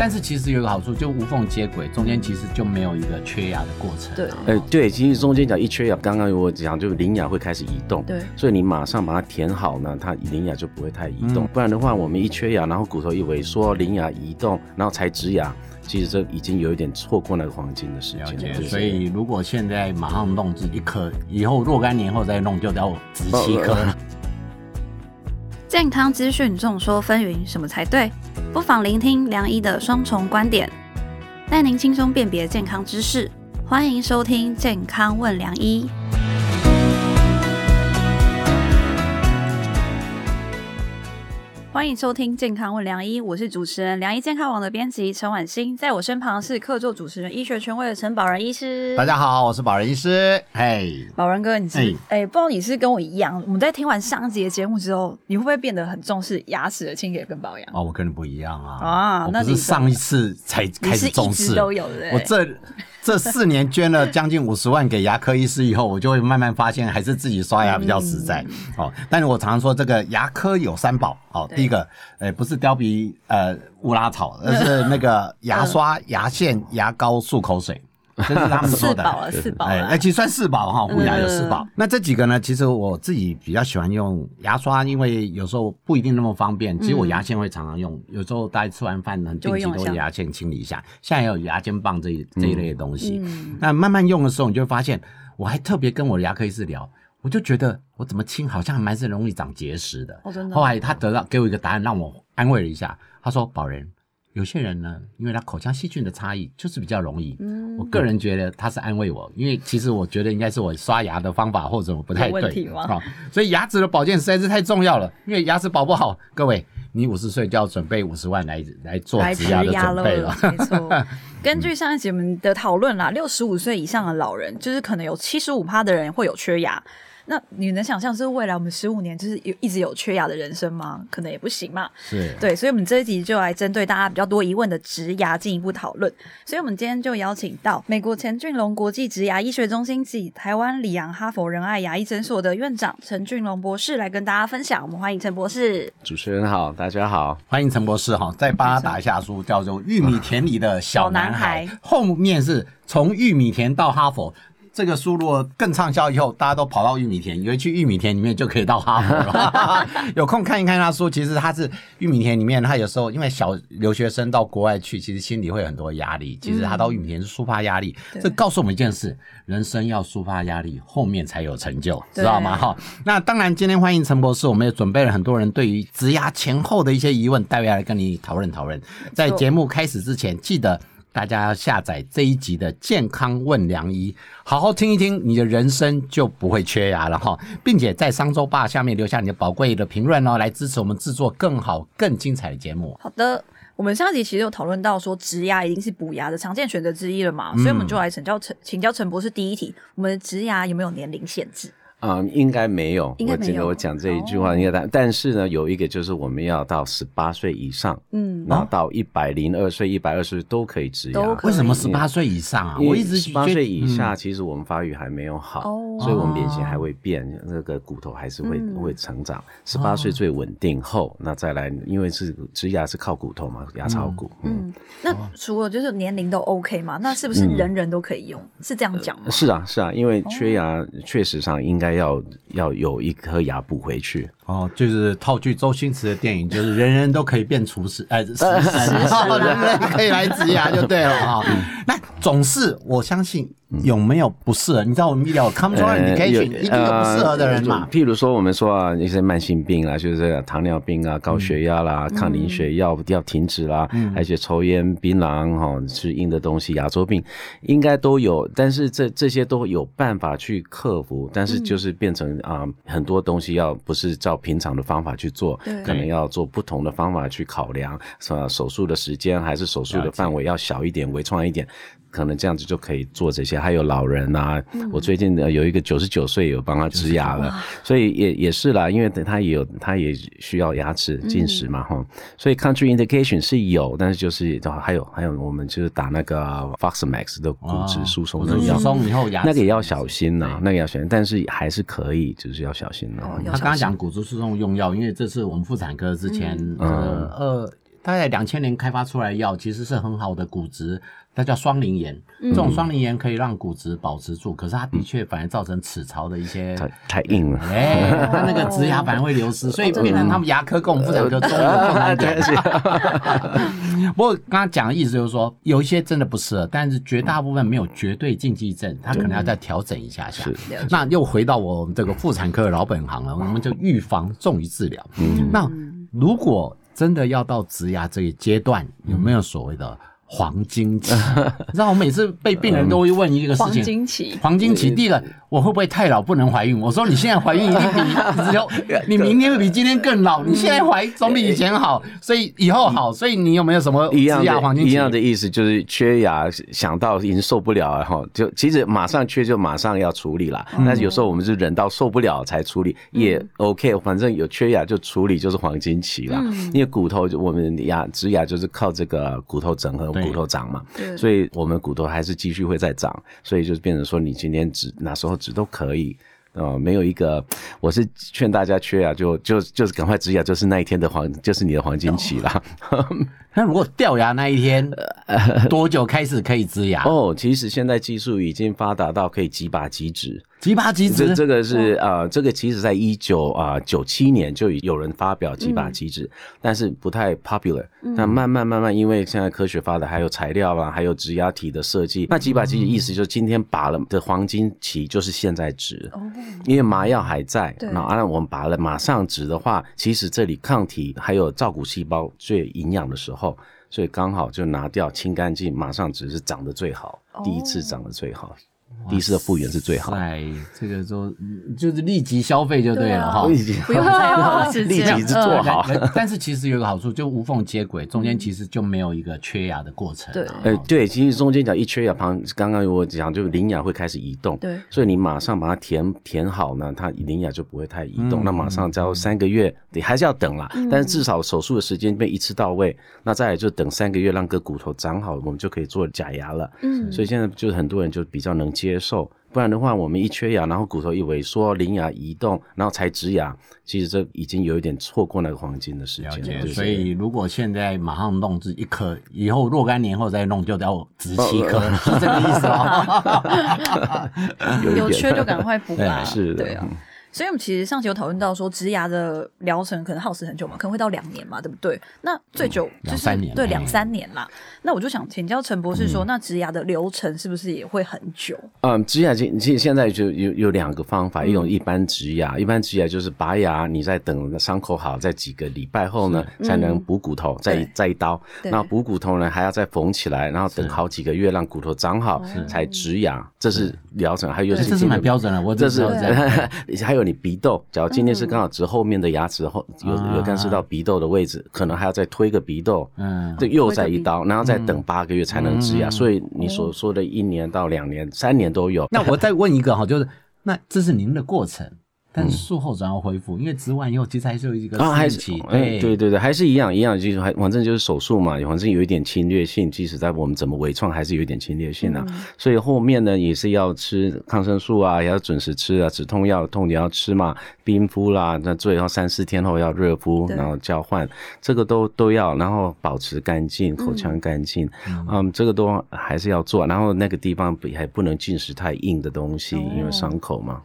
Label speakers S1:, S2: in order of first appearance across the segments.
S1: 但是其实有个好处，就无缝接轨，中间其实就没有一个缺牙的过程。
S2: 对，
S3: 呃，对，其实中间讲一缺牙，刚刚我讲就是灵牙会开始移动，
S2: 对
S3: 所以你马上把它填好呢，它灵牙就不会太移动。
S1: 嗯
S3: 不然的话，我们一缺牙，然后骨头一萎缩，灵牙移动，然后才植牙，其实这已经有一点错过那个黄金的时
S1: 了
S3: 间了。
S1: 解，所以如果现在马上弄这一颗，以后若干年后再弄，就要植七颗。
S2: 健康资讯众说纷纭，什么才对？不妨聆听梁医的双重观点，带您轻松辨别健康知识。欢迎收听《健康问梁医》。欢迎收听《健康问良医》，我是主持人良医健康网的编辑陈婉欣，在我身旁是客座主持人、医学权威的陈宝仁医师。
S1: 大家好，我是宝仁医师。嘿，
S2: 宝仁哥，你是
S1: 哎
S2: 哎、不知道你是跟我一样，我们在听完上一集的节目之后，你会不会变得很重视牙齿的清洁跟保养？
S1: 哦，我跟你不一样啊！我
S2: 啊那
S1: 是上一次才
S2: 你
S1: 开始重视，
S2: 都有的、欸，
S1: 我这这四年捐了将近五十万给牙科医师以后，我就会慢慢发现还是自己刷牙比较实在。哦，但是我常常说这个牙科有三宝。哦，第一个，呃，不是貂皮呃乌拉草，而是那个牙刷、牙线、牙膏、漱口水，这是他们说的。
S2: 四宝了，四宝
S1: 哎，其实算四宝哈，护牙有四宝。
S2: 嗯
S1: 那这几个呢，其实我自己比较喜欢用牙刷，因为有时候不一定那么方便。其实我牙线会常常用，有时候大家吃完饭呢定期都会牙线清理一下。现在也有牙尖棒这一这一类的东西。
S2: 嗯
S1: 那慢慢用的时候，你就会发现，我还特别跟我的牙科医师聊，我就觉得我怎么清好像还蛮是容易长结石的。
S2: 哦，真的。
S1: 后来他得到给我一个答案，让我安慰了一下。他说：“宝仁，有些人呢，因为他口腔细菌的差异，就是比较容易。
S2: 嗯
S1: 我个人觉得他是安慰我，因为其实我觉得应该是我刷牙的方法或者我不太对
S2: 吗
S1: 哦所以牙齿的保健实在是太重要了。因为牙齿保不好，各位，你五十岁就要准备五十万来来做
S2: 来植
S1: 植牙的准备了。
S2: 没错。根据上一集我们的讨论啦，六十五岁以上的老人，就是可能有七十五趴的人会有缺牙。那你能想象是未来我们十五年就是有一直有缺牙的人生吗？可能也不行嘛。
S1: 是，
S2: 对，所以我们这一集就来针对大家比较多疑问的植牙进一步讨论。所以我们今天就邀请到美国钱俊龙国际植牙医学中心及台湾里昂哈佛仁爱牙医诊所的院长陈俊龙博士来跟大家分享。我们欢迎陈博士。
S3: 主持人好，大家好。
S1: 欢迎陈博士哈，再帮他打一下书，叫做《玉米田里的小男孩
S2: 小男孩》，
S1: 后面是从玉米田到哈佛。这个书如果更畅销以后，大家都跑到玉米田，以为去玉米田里面就可以到哈佛了。有空看一看他书，其实他是玉米田里面，他有时候因为小留学生到国外去，其实心里会有很多压力。其实他到玉米田是抒发压力，
S2: 对
S1: 这告诉我们一件事：人生要抒发压力，后面才有成就，知道吗？哈，那当然，今天欢迎陈博士，我们也准备了很多人对于植牙前后的一些疑问，待会来跟你讨论讨论。在节目开始之前，记得大家要下载这一集的《健康问良医》，好好听一听，你的人生就不会缺牙了哈，并且在商周吧下面留下你的宝贵的评论哦，来支持我们制作更好、更精彩的节目。
S2: 好的，我们上一集其实有讨论到说植牙已经是补牙的常见选择之一了
S1: 嗯
S2: 嘛，所以我们就来请教陈请教陈博士第一题，我们的植牙有没有年龄限制？
S3: 啊、应该没有。
S2: 应该没有
S3: 我这个我讲这一句话，应该但但是呢，有一个就是我们要到十八岁以上，
S2: 嗯，
S3: 然后到一百零二岁、一百二十岁都可以植牙。
S1: 为什么十八岁以上啊？我一直
S3: 十八岁以下，
S1: 嗯
S3: 其实我们发育还没有好，
S2: 哦
S3: 所以我们脸型还会变，那个骨头还是会、
S2: 嗯
S3: 会成长。十八岁最稳定后，那再来，因为是植牙是靠骨头嘛，牙槽骨。嗯，
S2: 嗯，那除了就是年龄都 OK 嘛，那是不是人人都可以用？是这样讲吗？
S3: 是啊是啊，因为缺牙确实上应该要要有一颗牙补回去。
S1: 哦，就是套句周星驰的电影，就是人人都可以变厨师，哎，食神，人人可以来植牙就对了 哈。那总是我相信有没有不适合？你知道我们医疗 control
S3: 呃
S1: indication 一定有不适合的人嘛
S3: 呃？譬如说，我们说啊，一些慢性病啊，就是糖尿病啊、高血压啦、抗凝血药要停止啦，而且抽烟、槟榔哈、吃硬的东西、牙周病，应该都有。但是这这些都有办法去克服，但是就是变成啊、很多东西要不是照平常的方法去做，可能要做不同的方法去考量，是吧？手术的时间还是手术的范围要小一点、微创一点。可能这样子就可以做这些，还有老人啊，我最近呃有一个九十九岁有帮他植牙了，所以也也是啦，因为他也有他也需要牙齿进食嘛哈、所以 country indication 是有，但是就是还有还有我们就是打那个 Foxmax 的骨质疏松的药
S1: 疏，松以后牙
S3: 那个也要小心呐、
S1: 对
S3: 那个要小心，但是还是可以，就是要小心呐、
S2: 哦
S1: 他刚刚讲骨质疏松用药，因为这是我们妇产科之前
S3: 嗯。
S1: 呃二大概两千年开发出来的药，其实是很好的骨质。它叫双磷盐，这种双磷盐可以让骨质保持住，可是它的确反而造成齿槽的一些
S3: 太太硬了，
S1: 哎，它那个植牙反而会流失，所以变成他们牙科跟我们妇产科中的共同点。不过刚刚讲的意思就是说，有一些真的不适合，但是绝大部分没有绝对禁忌症，它可能要再调整一下下。那又回到我们这个妇产科的老本行了，我们就预防重于治疗。那如果真的要到植牙这一阶段，有没有所谓的？黄金期，你知道我每次被病人都会问一个事情：
S2: 黄金期，
S1: 黄金期。第一个，我会不会太老不能怀孕？我说你现在怀孕一定比只有 你明天会比今天更老。你现在怀总比以前好，所以以后好。所以你有没有什么
S3: 一样
S1: 的黄金
S3: 一样的意思？就是缺牙，想到已经受不了了哈，就其实马上缺就马上要处理了。但是有时候我们是忍到受不了才处理，也 OK。反正有缺牙就处理，就是黄金期了。因为骨头，我们牙植牙就是靠这个骨头整合。骨头长嘛，所以我们骨头还是继续会再长，所以就是变成说，你今天植哪时候植都可以，呃，没有一个，我是劝大家缺牙就就就是赶快植牙，就是那一天的黄，就是你的黄金期了。
S1: 那如果掉牙那一天，多久开始可以植牙？
S3: 哦，其实现在技术已经发达到可以即拔即植。
S1: 几拔即止，
S3: 这个是呃，这个其实在一九啊九七年就有人发表几拔即止，但是不太 popular。那慢慢慢慢，因为现在科学发达，还有材料啊，还有植牙体的设计，那几拔即止意思就是今天拔了的黄金期就是现在植，因为麻药还在。那按我们拔了马上值的话，其实这里抗体还有造骨细胞最营养的时候，所以刚好就拿掉清干净，马上植是长得最好，第一次长得最好。第一次的复原是最好。
S1: 哎，这个说就是立即消费就对了哈，
S3: 立即
S2: 不用太花时
S3: 间，立即做好。
S1: 但是其实有个好处，就无缝接轨，中间其实就没有一个缺牙的过程。
S2: 对，
S3: 哎，对，其实中间讲一缺牙旁，刚刚我讲就灵牙会开始移动，
S2: 对，
S3: 所以你马上把它填填好呢，它灵牙就不会太移动。那马上只要三个月，你还是要等啦，但是至少手术的时间被一次到位。那再来就等三个月，让个骨头长好，我们就可以做假牙了。嗯，所以现在就是很多人就比较能接。受，不然的话，我们一缺氧，然后骨头一萎缩，邻牙移动，然后才植牙，其实这已经有一点错过那个黄金的时间。
S1: 所以如果现在马上弄这一颗，以后若干年后再弄，就要植七颗，是这个意思
S3: 吗？
S2: 有缺就赶快补吧！
S3: 是的，
S2: 对啊。所以，我们其实上期有讨论到说，植牙的疗程可能耗时很久嘛，可能会到两年嘛，对不对？那最久就是对两三年啦。那我就想请教陈博士说，那植牙的流程是不是也会很久？
S3: 嗯，植牙其其实现在就有有两个方法，一种一般植牙，一般植牙就是拔牙，你在等伤口好，在几个礼拜后呢，才能补骨头，再再一刀。那补骨头呢，还要再缝起来，然后等好几个月让骨头长好才植牙，这是疗程。还有
S1: 这是蛮标准的，我
S3: 这是还有。你鼻窦，假如今天是刚好植后面的牙齿后有有干涉到鼻窦的位置，可能还要再推个鼻窦，嗯，这又再一刀，然后再等八个月才能植牙。所以你所说的一年到两年、三年都有。
S1: 那我再问一个哈，就是那这是您的过程。但是术后总要恢复，因为植完以后其实还是有一个
S3: 啊，还
S1: 是
S3: 哎，对对对，还是一样一样，就是还反正就是手术嘛，反正有一点侵略性，即使在我们怎么微创，还是有一点侵略性啊。所以后面呢也是要吃抗生素啊，也要准时吃啊，止痛药痛也要吃嘛，冰敷啦，那最后三四天后要热敷，然后交换，这个都都要，然后保持干净，口腔干净，嗯，这个都还是要做，然后那个地方还不能进食太硬的东西，因为伤口嘛。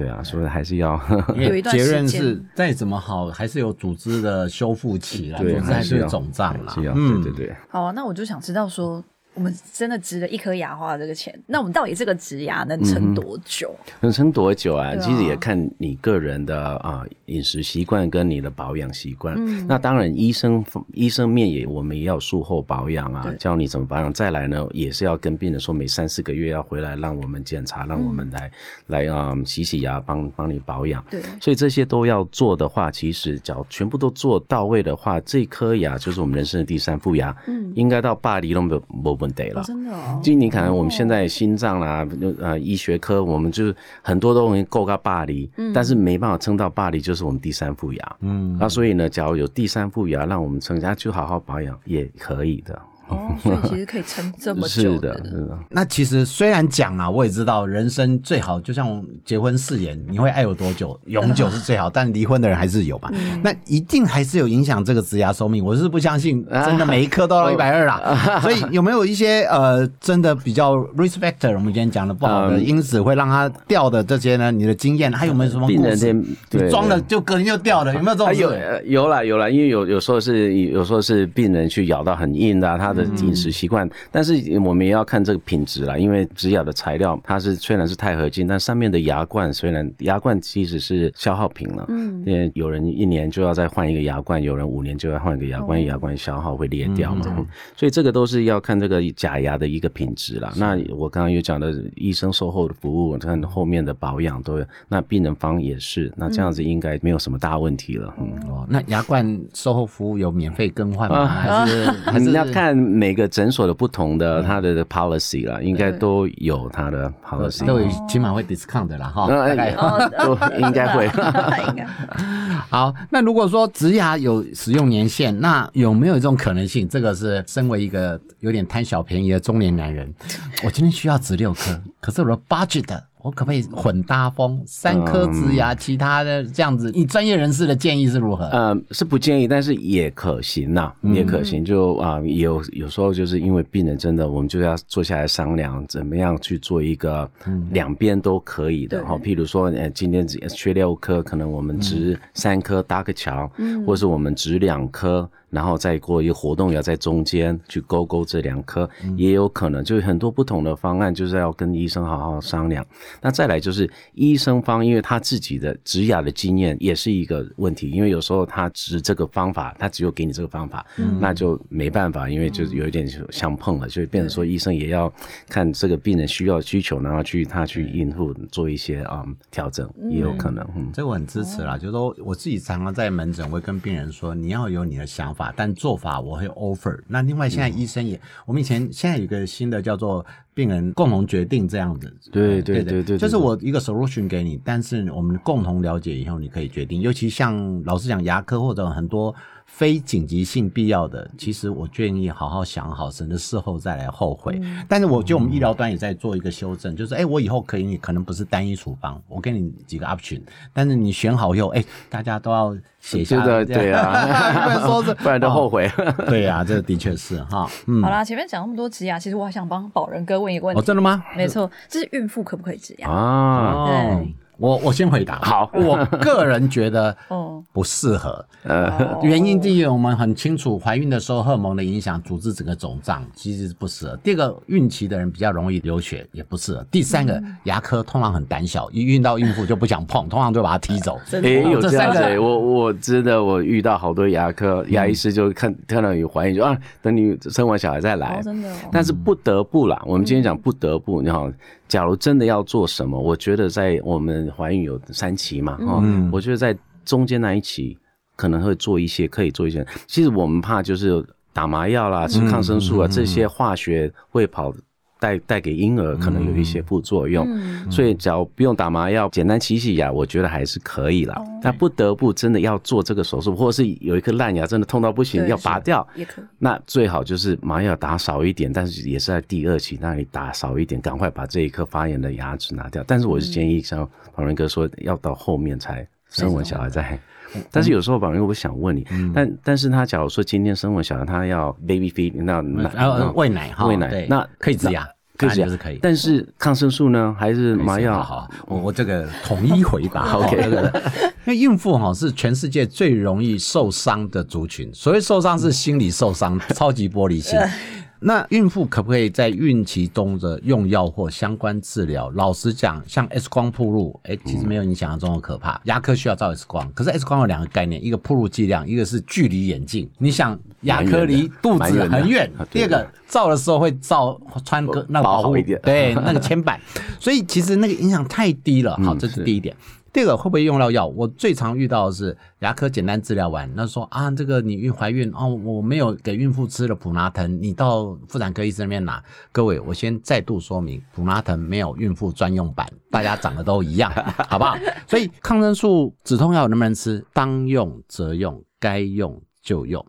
S3: 对啊，所以还是要
S2: 有一段
S1: 结论是再怎么好，还是有组织的修复期啦，
S3: 对，
S1: 还是肿胀啦。
S3: 嗯，对对对。
S2: 好啊，那我就想知道说。我们真的值了一颗牙花这个钱，那我们到底这个植牙能撑多久？
S3: 能撑多久啊？其实也看你个人的啊饮食习惯跟你的保养习惯。那当然，医生医生面也我们也要术后保养啊，教你怎么保养。再来呢，也是要跟病人说，每三四个月要回来让我们检查，让我们来来啊洗洗牙，帮帮你保养。
S2: 对，
S3: 所以这些都要做的话，其实只要全部都做到位的话，这颗牙就是我们人生的第三副牙。嗯，应该到巴黎都没有。问题了，
S2: 真的哦。
S3: 就你可能，我们现在心脏啦，呃，医学科，我们就是很多东西够到巴黎，但是没办法撑到巴黎，就是我们第三副牙。嗯，那所以呢，假如有第三副牙，让我们撑下去好好保养也可以的。
S2: 哦，所以其实可以撑这么久
S3: 是的，是的。
S1: 那其实虽然讲啊，我也知道人生最好就像结婚誓言，你会爱有多久，永久是最好，但离婚的人还是有嘛。那一定还是有影响这个职涯寿命。我是不相信真的每一颗都到一百二啦。所以有没有一些呃真的比较 respecter，我们今天讲的不好的因子会让它掉的这些呢？你的经验还有没有什么故事？你装了就隔天就掉了，有没有这种？
S3: 有有了有了，因为有有时候是有时候是病人去咬到很硬的，他的饮食习惯，但是我们也要看这个品质啦，因为植牙的材料它是虽然是钛合金，但上面的牙冠虽然牙冠其实是消耗品了，嗯，因为有人一年就要再换一个牙冠，有人五年就要换一个牙冠，牙冠消耗会裂掉嘛，所以这个都是要看这个假牙的一个品质啦。那我刚刚有讲的医生售后的服务，看后面的保养都有，那病人方也是，那这样子应该没有什么大问题了。嗯，
S1: 哦，那牙冠售后服务有免费更换吗？还是还是
S3: 要看每个诊所的不同的它的 policy 啦，应该都有它的 policy，
S1: 都起码会 discount 的啦哈，
S3: 都应该会。
S1: 好，那如果说植牙有使用年限，那有没有一种可能性？这个是身为一个有点贪小便宜的中年男人，我今天需要植六颗，可是我的 budget。我可不可以混搭风三颗植牙，其他的这样子？你专业人士的建议是如何？
S3: 呃，是不建议，但是也可行呐，也可行。就啊，有有时候就是因为病人真的，我们就要坐下来商量，怎么样去做一个两边都可以的哈。譬如说，呃，今天只缺六颗，可能我们植三颗搭个桥，或是我们植两颗。然后再过一个活动，要在中间去勾勾这两颗，也有可能，就是很多不同的方案，就是要跟医生好好商量。那再来就是医生方，因为他自己的植牙的经验也是一个问题，因为有时候他植这个方法，他只有给你这个方法，那就没办法，因为就是有一点相碰了，就变成说医生也要看这个病人需要需求，然后去他去应付做一些啊调整，也有可能。嗯，
S1: 这我很支持啦，就是说我自己常常在门诊会跟病人说，你要有你的想法。法，但做法我会 offer。那另外，现在医生也，我们以前现在有一个新的叫做病人共同决定这样子。
S3: 对对对对，
S1: 就是我一个 solution 给你，但是我们共同了解以后，你可以决定。尤其像老师讲牙科或者很多。非紧急性必要的，其实我建议好好想好，省得事后再来后悔。但是我觉得我们医疗端也在做一个修正，就是哎，我以后可以，你可能不是单一处方，我给你几个 option，但是你选好以后，哎，大家都要写下
S3: 来，对啊，
S1: 不然说是
S3: 不然都后悔。
S1: 对呀，这的确是哈。
S2: 嗯，好啦，前面讲那么多植牙，其实我还想帮宝仁哥问一个问题。
S1: 哦，真的吗？
S2: 没错，这是孕妇可不可以植牙
S1: 啊？对。我我先回答，
S3: 好，
S1: 我个人觉得，不适合。呃，原因第一，我们很清楚，怀孕的时候荷尔蒙的影响，阻止整个肿胀，其实是不适合。第二个，孕期的人比较容易流血，也不适合。第三个，牙科通常很胆小，一遇到孕妇就不想碰，通常就把它踢走。
S3: 哎，有这样子，我我真的我遇到好多牙科牙医师，就看看到有怀孕，就啊，等你生完小孩再来。
S2: 真的，
S3: 但是不得不啦。我们今天讲不得不，你好。假如真的要做什么，我觉得在我们怀孕有三期嘛，哈，我觉得在中间那一期可能会做一些，可以做一些。其实我们怕就是打麻药啦、吃抗生素啊，这些化学会跑。带带给婴儿可能有一些副作用，所以只要不用打麻药，简单洗洗牙，我觉得还是可以了。但不得不真的要做这个手术，或者是有一颗烂牙真的痛到不行要拔掉，
S2: 也可。
S3: 那最好就是麻药打少一点，但是也是在第二期那里打少一点，赶快把这一颗发炎的牙齿拿掉。但是我是建议像宝仁哥说，要到后面才生完小孩再。但是有时候宝仁哥，我想问你，但但是他假如说今天生完小孩，他要 baby feed，那
S1: 那喂奶哈，
S3: 喂奶，那
S1: 可以止牙。
S3: 可以
S1: 是可以，
S3: 但是抗生素呢？还是麻药？
S1: 好，我我这个统一回答。OK，因为孕妇哈是全世界最容易受伤的族群，所谓受伤是心理受伤，超级玻璃心。那孕妇可不可以在孕期中的用药或相关治疗？老实讲，像 X 光铺路，哎，其实没有你想象中的可怕。牙科需要照 X 光，可是 X 光有两个概念，一个铺路剂量，一个是距离眼镜。你想，牙科离肚子很远，第二个照的时候会照穿个那个保护，对，那个铅板，所以其实那个影响太低了。好，这是第一点。第二个会不会用到药？我最常遇到的是牙科简单治疗完，那说啊，这个你孕怀孕哦，我没有给孕妇吃了普拿疼，你到妇产科医生那边拿。各位，我先再度说明，普拿疼没有孕妇专用版，大家长得都一样，好不好？所以抗生素止痛药能不能吃？当用则用，该用就用。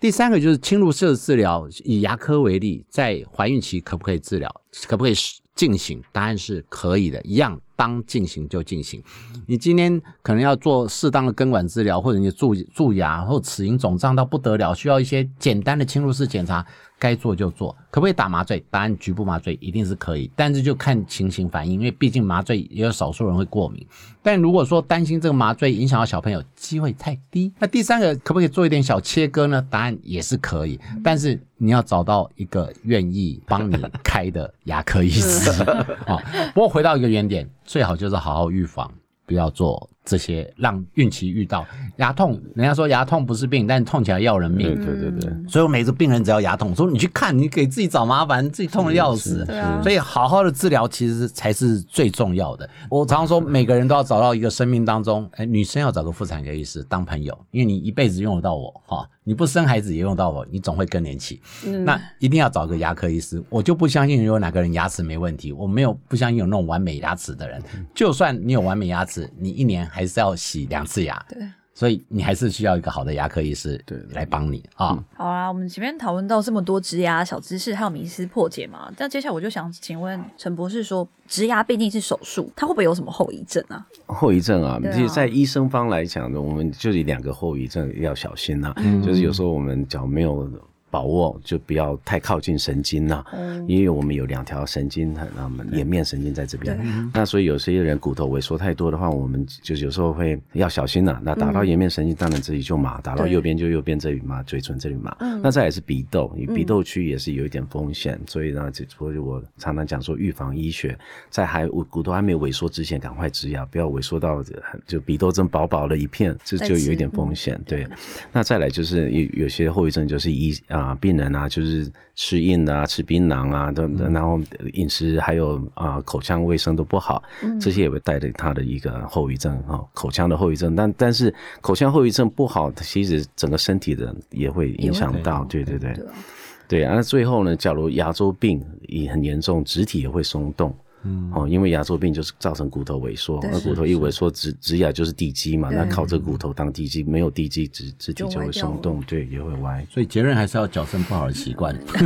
S1: 第三个就是侵入式治疗，以牙科为例，在怀孕期可不可以治疗？可不可以进行？答案是可以的，一样当进行就进行。你今天可能要做适当的根管治疗，或者你蛀蛀牙或齿龈肿胀到不得了，需要一些简单的侵入式检查。该做就做，可不可以打麻醉？答案局部麻醉一定是可以，但是就看情形反应，因为毕竟麻醉也有少数人会过敏。但如果说担心这个麻醉影响到小朋友，机会太低。那第三个可不可以做一点小切割呢？答案也是可以，但是你要找到一个愿意帮你开的牙科医师啊。不过回到一个原点，最好就是好好预防。不要做这些让孕期遇到牙痛，人家说牙痛不是病，但痛起来要人命。
S3: 对对对，
S1: 所以我每次病人只要牙痛，说你去看，你给自己找麻烦，自己痛的要死。所以好好的治疗其实才是最重要的。我常常说，每个人都要找到一个生命当中，哎，女生要找个妇产科医师当朋友，因为你一辈子用得到我哈。你不生孩子也用到我，你总会更年期。那一定要找个牙科医师。我就不相信有哪个人牙齿没问题，我没有不相信有那种完美牙齿的人。就算你有完美牙齿，你一年还是要洗两次牙。
S2: 对。
S1: 所以你还是需要一个好的牙科医师对来帮你啊。
S2: 好啊，我们前面讨论到这么多植牙小知识，还有迷思破解嘛？那接下来我就想请问陈博士说，植牙毕竟是手术，它会不会有什么后遗症啊？
S3: 后遗症啊，其实在医生方来讲呢，我们就是两个后遗症要小心呐，就是有时候我们脚没有。把握就不要太靠近神经了，因为我们有两条神经，那么颜面神经在这边，那所以有些人骨头萎缩太多的话，我们就有时候会要小心了。那打到颜面神经，当然这里就麻；打到右边就右边这里麻，嘴唇这里麻。那再也是鼻窦，鼻窦区也是有一点风险，所以呢，就所以我常常讲说，预防医学在还骨头还没有萎缩之前，赶快植牙，不要萎缩到就鼻窦真薄薄的一片，这就有一点风险。对，那再来就是有有些后遗症，就是医啊。啊，病人啊，就是吃硬的啊，吃槟榔啊，等等，然后饮食还有啊，口腔卫生都不好，这些也会带着他的一个后遗症啊，口腔的后遗症。但但是口腔后遗症不好，其实整个身体的也会影响到，对对对，对啊。那最后呢，假如牙周病也很严重，植体也会松动。嗯哦，因为牙周病就是造成骨头萎缩，那骨头一萎缩，植植牙就是地基嘛，那靠这骨头当地基，没有地基，植肢体就会松动，对，也会歪。
S1: 所以结论还是要矫正不好的习惯，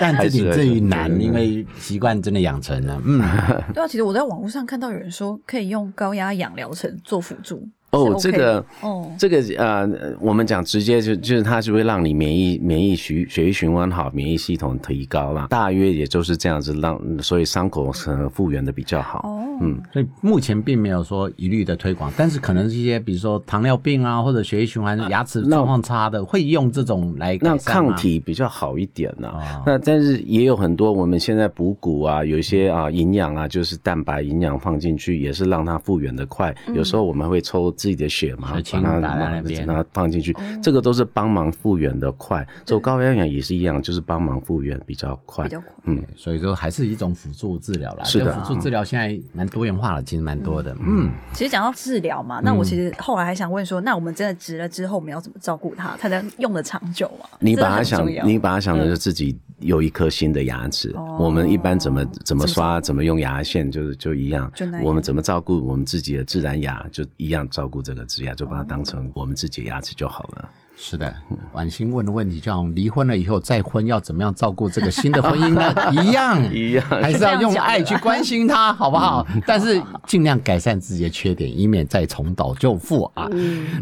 S1: 但这点至于难，因为习惯真的养成了。嗯，
S2: 对啊，其实我在网络上看到有人说可以用高压氧疗程做辅助。
S3: 哦，这个，哦，这个呃，我们讲直接就就是它就会让你免疫免疫循血液循环好，免疫系统提高了，大约也就是这样子让，所以伤口可能复原的比较好。哦，
S1: 嗯，所以目前并没有说一律的推广，但是可能是一些比如说糖尿病啊，或者血液循环、牙齿状况差的，会用这种来
S3: 那抗体比较好一点呢。那但是也有很多我们现在补骨啊，有一些啊营养啊，就是蛋白营养放进去，也是让它复原的快。有时候我们会抽。自己的血嘛，把它把它放进去，这个都是帮忙复原的快。做高压氧也是一样，就是帮忙复原比较快。
S1: 嗯，所以说还是一种辅助治疗啦。
S3: 是的，
S1: 辅助治疗现在蛮多元化了，其实蛮多的。嗯，
S2: 其实讲到治疗嘛，那我其实后来还想问说，那我们真的植了之后，我们要怎么照顾它，才能用的长久啊？
S3: 你把它想，你把它想的是自己有一颗新的牙齿。我们一般怎么怎么刷，怎么用牙线，就是就一样。我们怎么照顾我们自己的自然牙，就一样照顾。这个植牙就把它当成我们自己的牙齿就好了。
S1: 是的，婉欣问的问题，像离婚了以后再婚要怎么样照顾这个新的婚姻呢？一样，
S3: 一样，
S1: 还是要用爱去关心他，好不好？但是尽量改善自己的缺点，以免再重蹈旧覆啊。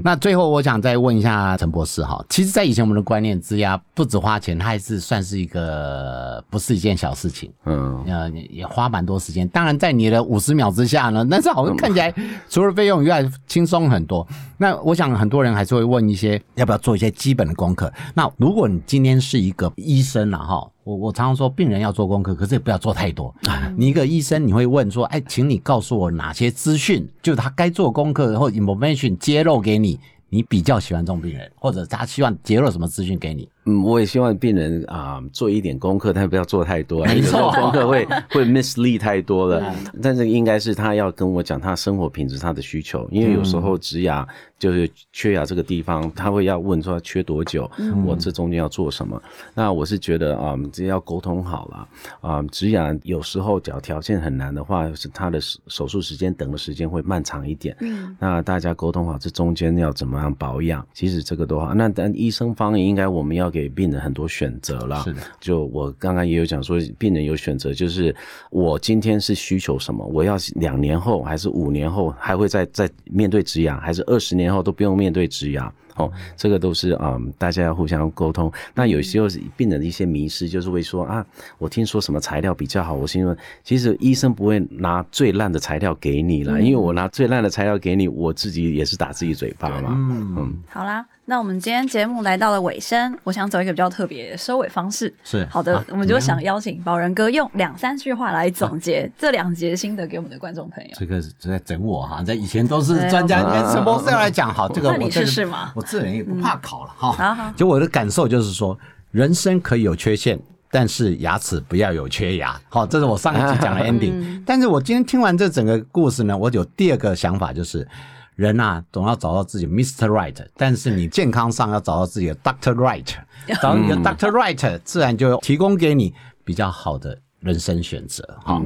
S1: 那最后我想再问一下陈博士哈，其实，在以前我们的观念，之下不止花钱，它还是算是一个不是一件小事情。嗯，呃，也花蛮多时间。当然，在你的五十秒之下呢，但是好像看起来除了费用以外轻松很多。那我想很多人还是会问一些要不要。做一些基本的功课。那如果你今天是一个医生了哈，我我常常说病人要做功课，可是也不要做太多。你一个医生，你会问说，哎，请你告诉我哪些资讯，就是他该做功课或 information 揭露给你，你比较喜欢这种病人，或者他希望揭露什么资讯给你？
S3: 嗯，我也希望病人啊、做一点功课，但不要做太多，
S1: 没错
S3: 功课会 会 mislead 太多了。但是应该是他要跟我讲他生活品质、他的需求，因为有时候植牙就是缺牙这个地方，他会要问说缺多久，我这中间要做什么。那我是觉得啊，只要沟通好了啊，植牙有时候只要条件很难的话，是他的手手术时间等的时间会漫长一点。
S2: 嗯，
S3: 那大家沟通好，这中间要怎么样保养？其实这个的话，那但医生方面应该我们要给病人很多选择了。
S1: 是的，
S3: 就我刚刚也有讲说，病人有选择，就是我今天是需求什么，我要两年后还是五年后还会再再面对植牙，还是二十年后都不用面对植牙？哦，这个都是啊、嗯大家要互相沟通。那有时候病人的一些迷失，就是会说啊，我听说什么材料比较好，我心说，其实医生不会拿最烂的材料给你了，因为我拿最烂的材料给你，我自己也是打自己嘴巴嘛。
S1: 嗯，
S3: 嗯，
S2: 好啦，那我们今天节目来到了尾声，我想走一个比较特别的收尾方式。
S1: 是
S2: 好的，
S1: 啊
S2: 我们就想邀请宝仁哥用两三句话来总结这两节心得给我们的观众朋友。
S1: 这个是在整我哈，在以前都是专家，
S3: 对
S1: 跟陈博士要来讲好这个，我这个
S2: 试试嘛
S1: 我这人也不怕考了哈。
S2: 好好
S1: 就我的感受就是说，人生可以有缺陷，但是牙齿不要有缺牙。好，这是我上一集讲的 ending。但是我今天听完这整个故事呢，我有第二个想法，就是人啊，总要找到自己 Mr. Right，但是你健康上要找到自己的 Doctor Right，找到你的 Doctor Right，自然就提供给你比较好的人生选择。好，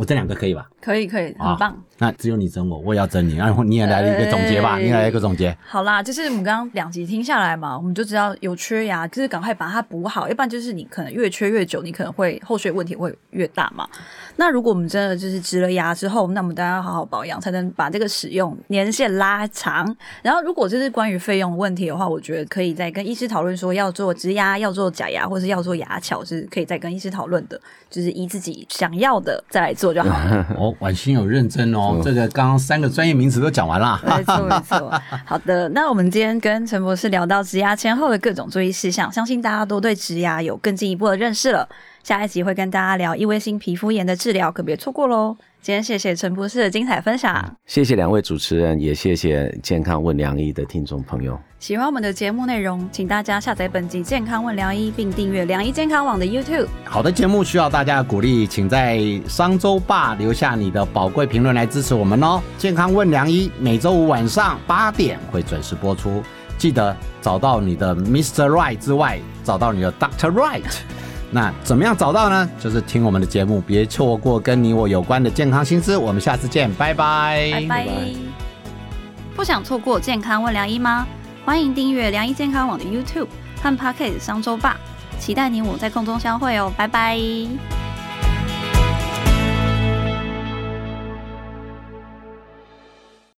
S1: 我这两个可以吧？
S2: 可以，可以，很棒。
S1: 啊那只有你整我，我也要整你，然后你也来了一个总结吧，
S2: 哎
S1: 你也来一个总结。
S2: 好啦，就是我们刚刚两集听下来嘛，我们就知道有缺牙，就是赶快把它补好，要不然就是你可能越缺越久，你可能会后续问题会越大嘛。那如果我们真的就是植了牙之后，那我们当然要好好保养，才能把这个使用年限拉长。然后如果这是关于费用问题的话，我觉得可以再跟医师讨论说要做植牙、要做假牙，或是要做牙桥，是可以再跟医师讨论的，就是依自己想要的再来做就好了。
S1: 哦，婉欣有认真哦，这个刚刚三个专业名词都讲完了。
S2: 没错没错。好的，那我们今天跟陈博士聊到植牙前后的各种注意事项，相信大家都对植牙有更进一步的认识了。下一集会跟大家聊异位性皮肤炎的治疗，可别错过喽。今天谢谢陈博士的精彩分享。
S3: 谢谢两位主持人，也谢谢健康问良医的听众朋友。
S2: 喜欢我们的节目内容，请大家下载本集《健康问良医》，并订阅良医健康网的 YouTube。
S1: 好的节目需要大家的鼓励，请在商周吧留下你的宝贵评论来支持我们哦。健康问良医每周五晚上八点会准时播出，记得找到你的 Mr. Right 之外，找到你的 Doctor Right。那怎么样找到呢？就是听我们的节目，别错过跟你我有关的健康新知。我们下次见，拜拜，
S2: 拜拜。不想错过健康问良医吗？欢迎订阅良医健康网的 YouTube 和 Pocket 商周吧，期待你我在空中相会哦，拜拜。